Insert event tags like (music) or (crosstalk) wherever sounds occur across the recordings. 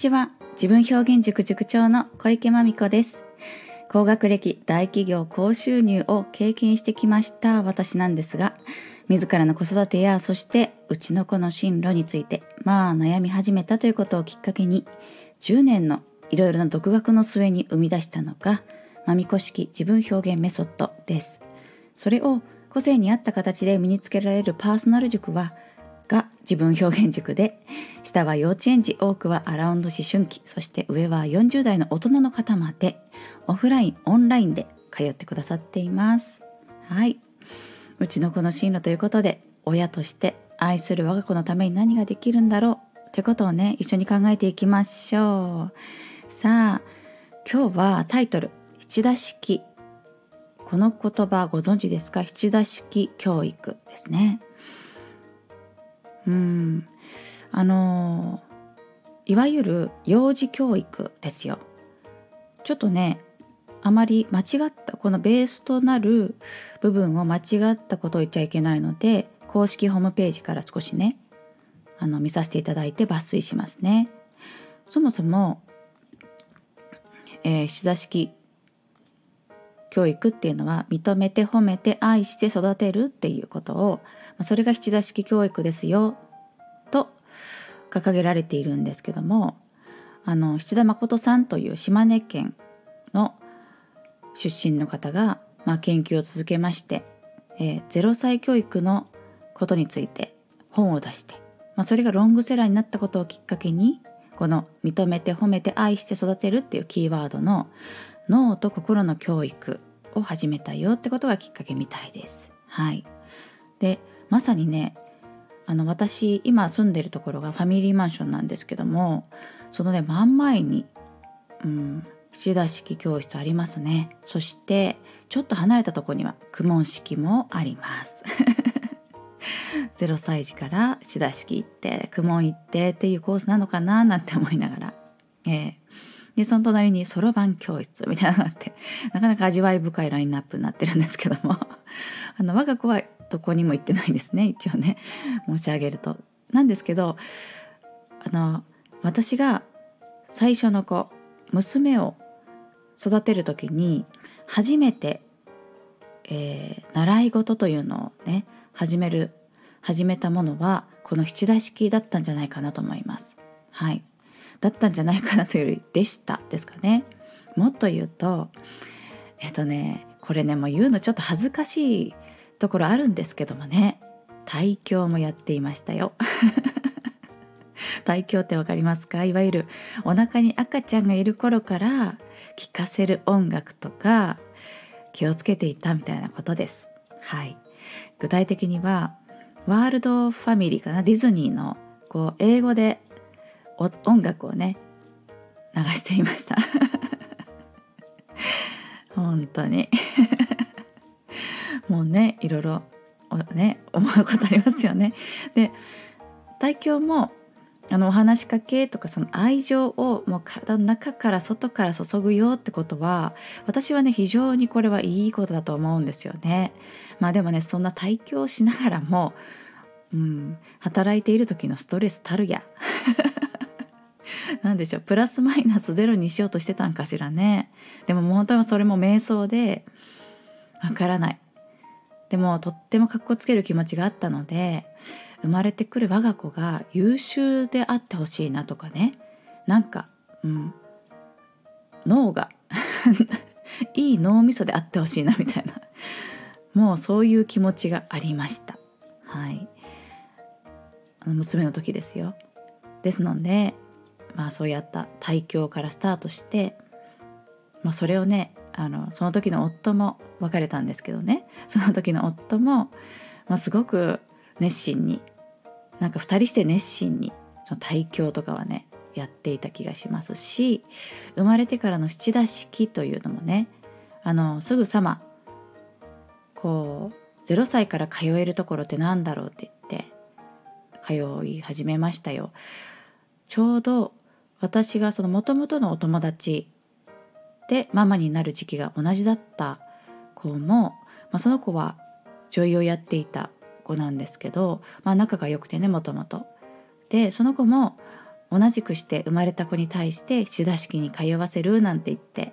ちは。自分表現塾塾長の小池真美子です。高学歴大企業高収入を経験してきました私なんですが自らの子育てやそしてうちの子の進路についてまあ悩み始めたということをきっかけに10年のいろいろな独学の末に生み出したのがまみこ式自分表現メソッドです。それを個性に合った形で身につけられるパーソナル塾はが自分表現塾で下は幼稚園児多くはアラウンド思春期そして上は40代の大人の方までオフラインオンラインで通ってくださっています。はい。うちの子の進路ということで親として愛する我が子のために何ができるんだろうということをね一緒に考えていきましょう。さあ今日はタイトル「七田式」この言葉ご存知ですか？七田式教育ですね。うん。あのいわゆる幼児教育ですよ。ちょっとねあまり間違ったこのベースとなる部分を間違ったことを言っちゃいけないので公式ホームページから少しねあの見させていただいて抜粋しますね。そもそも、えー、志田式教育っていうのは認めて褒めて愛して育てるっていうことをそれが七田式教育ですよと掲げられているんですけどもあの七田誠さんという島根県の出身の方が、まあ、研究を続けまして、えー、0歳教育のことについて本を出して、まあ、それがロングセラーになったことをきっかけにこの「認めて褒めて愛して育てる」っていうキーワードの脳と心の教育を始めたよってことがきっかけみたいです。はい、でまさにねあの私今住んでるところがファミリーマンションなんですけどもそのね真ん前に、うん、岸田式教室ありますね。そしてちょっと離れたとこには公文式もあります。(laughs) 0歳児から志田式行って公文行ってっていうコースなのかななんて思いながら、えー、でその隣にそろばん教室みたいなのがあってなかなか味わい深いラインナップになってるんですけども (laughs) あの我が子はどこにも行ってないんですね一応ね申し上げると。なんですけどあの私が最初の子娘を育てる時に初めて、えー、習い事というのをね始める始めたものはこの七大式だったんじゃないかなと思います。はい。だったんじゃないかなというよりでしたですかね。もっと言うとえっとねこれねもう言うのちょっと恥ずかしいところあるんですけどもね胎教もやっていましたよ。(laughs) 胎教って分かりますか？いわゆるお腹に赤ちゃんがいる頃から聴かせる音楽とか気をつけていたみたいなことです。はい、具体的にはワールドファミリーかな？ディズニーのこう英語で音楽をね流していました (laughs) 本当に (laughs) もうねいろいろね思うことありますよねで大教もあのお話しかけとかその愛情をもう体の中から外から注ぐよってことは私はね非常にこれはいいことだと思うんですよね。まあでもねそんな体教しながらも、うん、働いている時のストレスたるや。(laughs) (laughs) 何でしょうプラスマイナスゼロにしようとしてたんかしらね。でも本当はそれも瞑想でわからない。でもとってもかっこつける気持ちがあったので生まれてくる我が子が優秀であってほしいなとかね。なんか、うん、脳が (laughs) いい脳みそであってほしいなみたいな。もうそういう気持ちがありました。はい。あの娘の時ですよ。ですのでまあそうやった胎教からスタートして、まあ、それをねあのその時の夫も別れたんですけどねその時の夫も、まあ、すごく熱心になんか2人して熱心にその体教とかはねやっていた気がしますし生まれてからの七田式というのもねあのすぐさまこう0歳から通えるところって何だろうって言って通い始めましたよ。ちょうど私がその元々のお友達でママになる時期が同じだった子も、まあ、その子は女優をやっていた子なんですけど、まあ、仲が良くてねもともと。でその子も同じくして生まれた子に対して七田式に通わせるなんて言って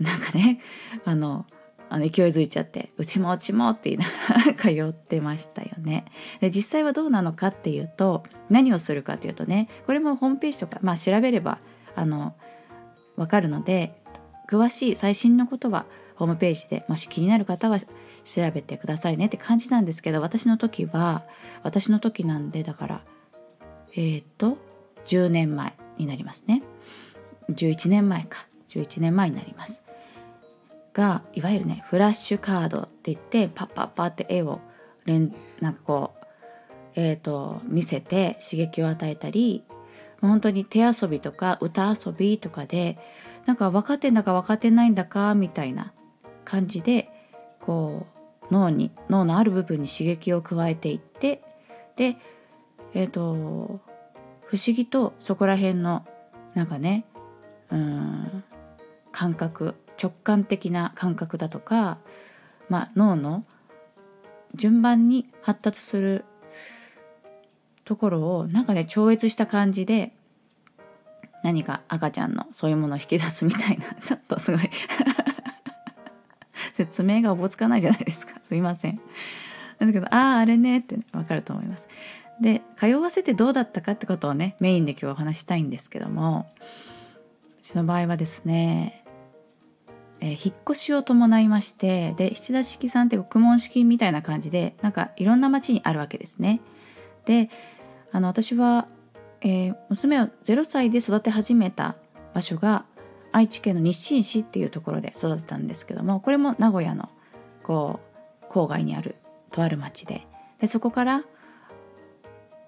なんかねあのあの勢いづいちゃって「うちもうちも」って言いながら通ってましたよね。で実際はどうなのかっていうと何をするかというとねこれもホームページとか、まあ、調べればあの分かるので詳しい最新のことはホームページでもし気になる方は調べてくださいねって感じなんですけど私の時は私の時なんでだからえっ、と10年前になりますね。11年前か。11年前になります。がいわゆるねフラッシュカードって言ってパッパッパって絵を連なんかこうえーと、見せて刺激を与えたり本当に手遊びとか歌遊びとかでなんか分かってんだか分かってないんだかみたいな感じでこう脳に脳のある部分に刺激を加えていってでえっ、ー、と不思議とそこら辺のなんかねうん感覚直感的な感覚だとか、まあ、脳の順番に発達するところをなんかね超越した感じで何か赤ちゃんのそういうものを引き出すみたいな (laughs) ちょっとすごい (laughs) 説明がおぼつかないじゃないですか。すいません。だけどあああれねってわかると思います。で通わせてどうだったかってことをねメインで今日お話したいんですけどもうちの場合はですねえー、引っ越しを伴いましてで七田式さんって公文式みたいな感じでなんかいろんな町にあるわけですね。であの私は、えー、娘を0歳で育て始めた場所が愛知県の日清市っていうところで育てたんですけどもこれも名古屋のこう郊外にあるとある町ででそこから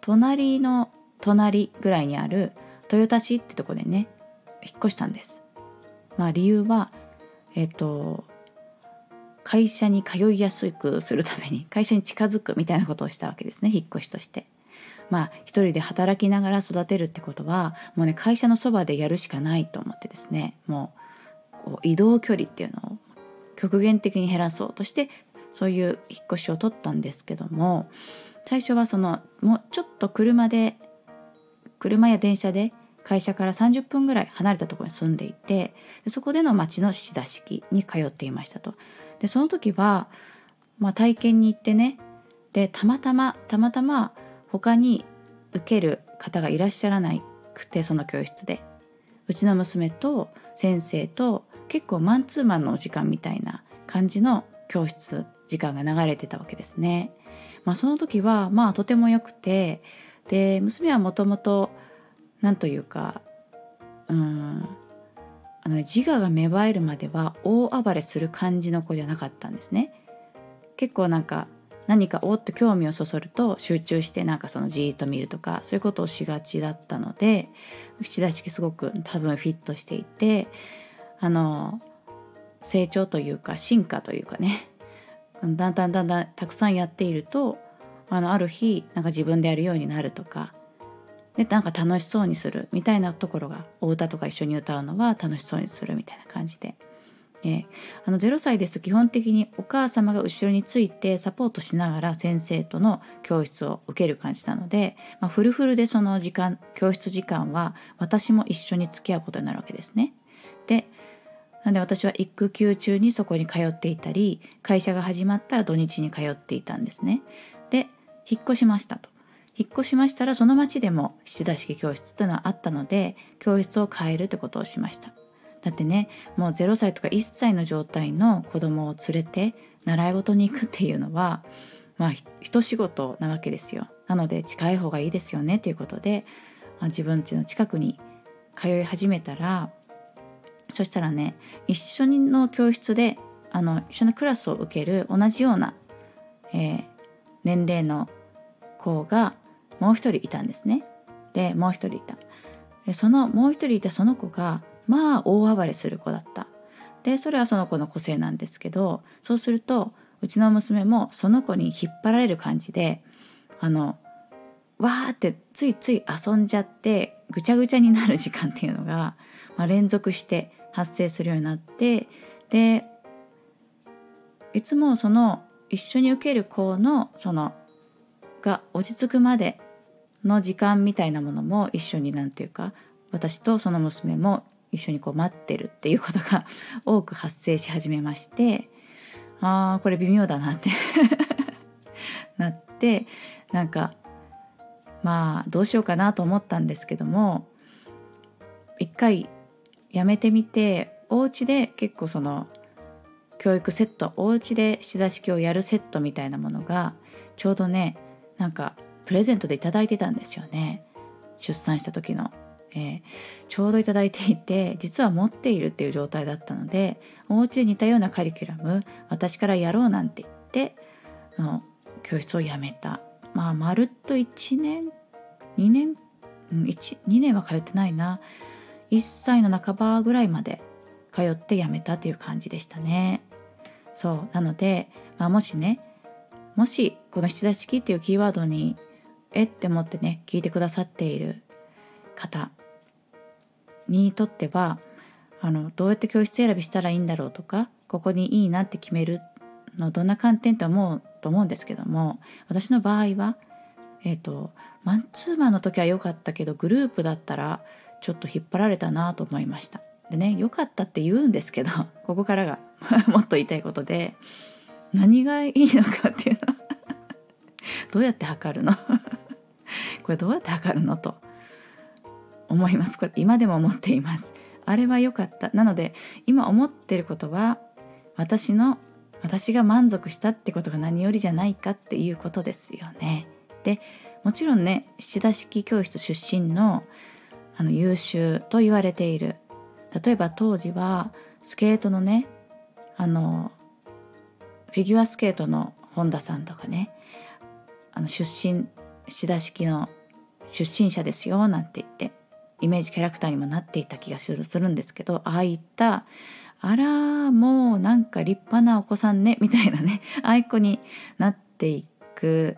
隣の隣ぐらいにある豊田市ってとこでね引っ越したんです。まあ理由はえっ、と会社に通いやすくするために (laughs) 会社に近づくみたいなことをしたわけですね引っ越しとして。まあ一人で働きながら育てるってことはもうね会社のそばでやるしかないと思ってですねもうこう移動距離っていうのを極限的に減らそうとしてそういう引っ越しを取ったんですけども最初はそのもうちょっと車で車や電車で会社から30分ぐらい離れたところに住んでいてでそこでの町の七田式に通っていましたと。でその時は、まあ、体験に行ってねでたまたまたまたま他に受ける方がいらっしゃらなくてその教室でうちの娘と先生と結構マンツーマンのお時間みたいな感じの教室時間が流れてたわけですね。まあ、その時はまあとても良くてで娘はもともとなんというかうんあの、自我が芽生えるまでは大暴れする感じの子じゃなかったんですね。結構なんか何かおっと興味をそそると集中してなんかそのじーっと見るとかそういうことをしがちだったので口出しすごく多分フィットしていてあの成長というか進化というかねだんだんだんだんたくさんやっているとあのある日なんか自分でやるようになるとかでなんか楽しそうにするみたいなところがお歌とか一緒に歌うのは楽しそうにするみたいな感じで。えあの0歳ですと基本的にお母様が後ろについてサポートしながら先生との教室を受ける感じなので、まあ、フルフルでその時間教室時間は私も一緒に付き合うことになるわけですね。でなんで私は育休中にそこに通っていたり会社が始まったら土日に通っていたんですね。で引っ越しましたと。引っ越しましたらその町でも七田式教室というのはあったので教室を変えるってことをしました。だってねもう0歳とか1歳の状態の子供を連れて習い事に行くっていうのはまあ一仕事なわけですよ。なので近い方がいいですよねということで自分家の近くに通い始めたらそしたらね一緒の教室であの一緒のクラスを受ける同じような、えー、年齢の子がもう一人いたんですね。でもう一人いた。でそのもう一人いたその子がまあ大暴れする子だった。でそれはその子の個性なんですけどそうするとうちの娘もその子に引っ張られる感じであのわーってついつい遊んじゃってぐちゃぐちゃになる時間っていうのが、まあ、連続して発生するようになってでいつもその一緒に受ける子のそのが落ち着くまでの時間みたいなものも一緒になんていうか私とその娘も一緒にこう待ってるっていうことが多く発生し始めましてあーこれ微妙だなって (laughs) なってなんかまあどうしようかなと思ったんですけども一回やめてみてお家で結構その教育セットお家で仕出式をやるセットみたいなものがちょうどねなんかプレゼントで頂いてたんですよね。出産した時の、えー、ちょうど頂いていて実は持っているっていう状態だったのでお家で似たようなカリキュラム私からやろうなんて言っての教室を辞めた。まあまるっと1年2年 1, 2年は通ってないな。1歳の半ばぐらいまで通って辞めたという感じでしたね。そう。なので、まあ、もしねもしこの七田式っていうキーワードにえって思ってね聞いてくださっている方にとってはあのどうやって教室選びしたらいいんだろうとかここにいいなって決めるのどんな観点と思うと思うんですけども私の場合はえっ、ー、とマンツーマンの時は良かったけどグループだったらちょっと引っ張られたなと思いました。でね良かったって言うんですけど (laughs) ここからが (laughs) もっと言いたいことで何がいいのかっていうのはどうやって測るの？これどうやって測るのと。思います。これ今でも思っています。あれは良かった。なので今思ってることは私の私が満足したってことが何よりじゃないかっていうことですよね。でもちろんね七田式教室出身のあの優秀と言われている。例えば当時はスケートのねあのフィギュアスケートの本田さんとかねあの出身志田式の出身者ですよなんて言ってイメージキャラクターにもなっていた気がするんですけどああいったあらもうなんか立派なお子さんねみたいなねあいう子になっていく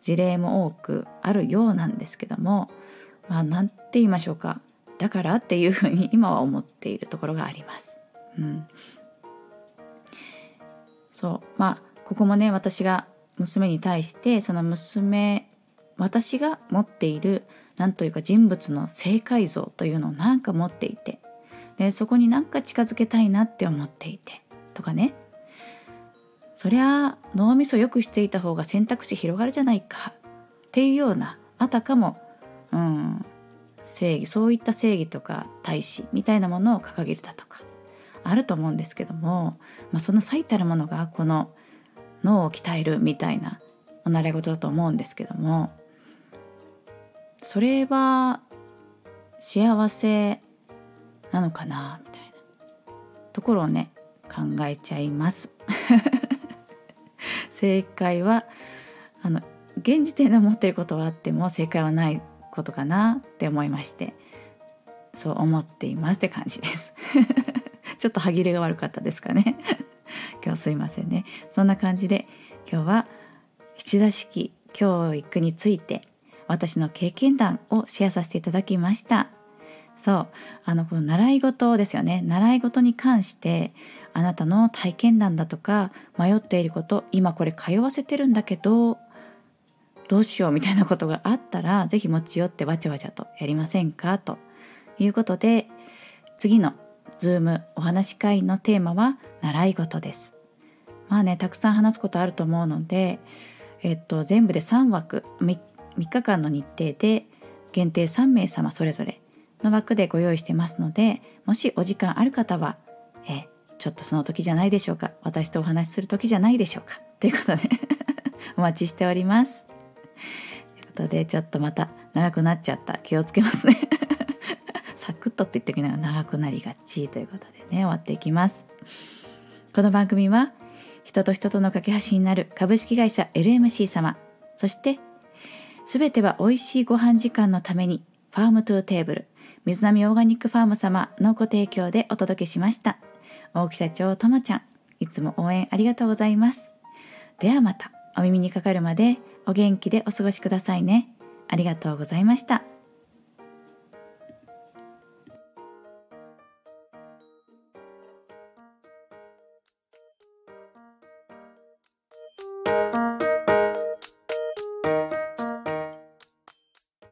事例も多くあるようなんですけどもまあ何て言いましょうかだからっていうふうに (laughs) 今は思っているところがあります。うん、そうまあここもね私が娘に対してその娘私が持っている何というか人物の正解像というのを何か持っていてでそこに何か近づけたいなって思っていてとかね。そりゃ脳みそよくしていた方が選択肢広がるじゃないかっていうようなあたかも、うん、正義そういった正義とか大志みたいなものを掲げるだとかあると思うんですけども、まあ、その最たるものがこの脳を鍛えるみたいなお習い事だと思うんですけどもそれは幸せなのかなみたいなところをね考えちゃいます。(laughs) 正解はあの現時点で思ってることはあっても正解はないことかなって思いましてそう思っていますって感じです。(laughs) ちょっと歯切れが悪かったですかね。(laughs) 今日すいませんね。そんな感じで今日は七田式教育について私の経験談をシェアさせていただきました。そうあのこの習い事ですよね。習い事に関してあなたの体験談だとか迷っていること今これ通わせてるんだけどどうしようみたいなことがあったら是非持ち寄ってわちゃわちゃとやりませんかと。いうことで次のズームお話会のテーマは習い事です。まあねたくさん話すことあると思うので、えっと、全部で3枠 3, 3日間の日程で限定3名様それぞれの枠でご用意してますのでもしお時間ある方はえちょっとその時じゃないでしょうか私とお話しする時じゃないでしょうかということで (laughs) お待ちしております。ということでちょっとまた長くなっちゃった。気をつけますね。(laughs) サクッとって言っておきながら長くなりがちということでね終わっていきます。この番組は人と人との架け橋になる株式会社 LMC 様そして全ては美味しいご飯時間のために Farm to Table 水波オーガニックファーム様のご提供でお届けしました大木社長ともちゃんいつも応援ありがとうございますではまたお耳にかかるまでお元気でお過ごしくださいね。ありがとうございました。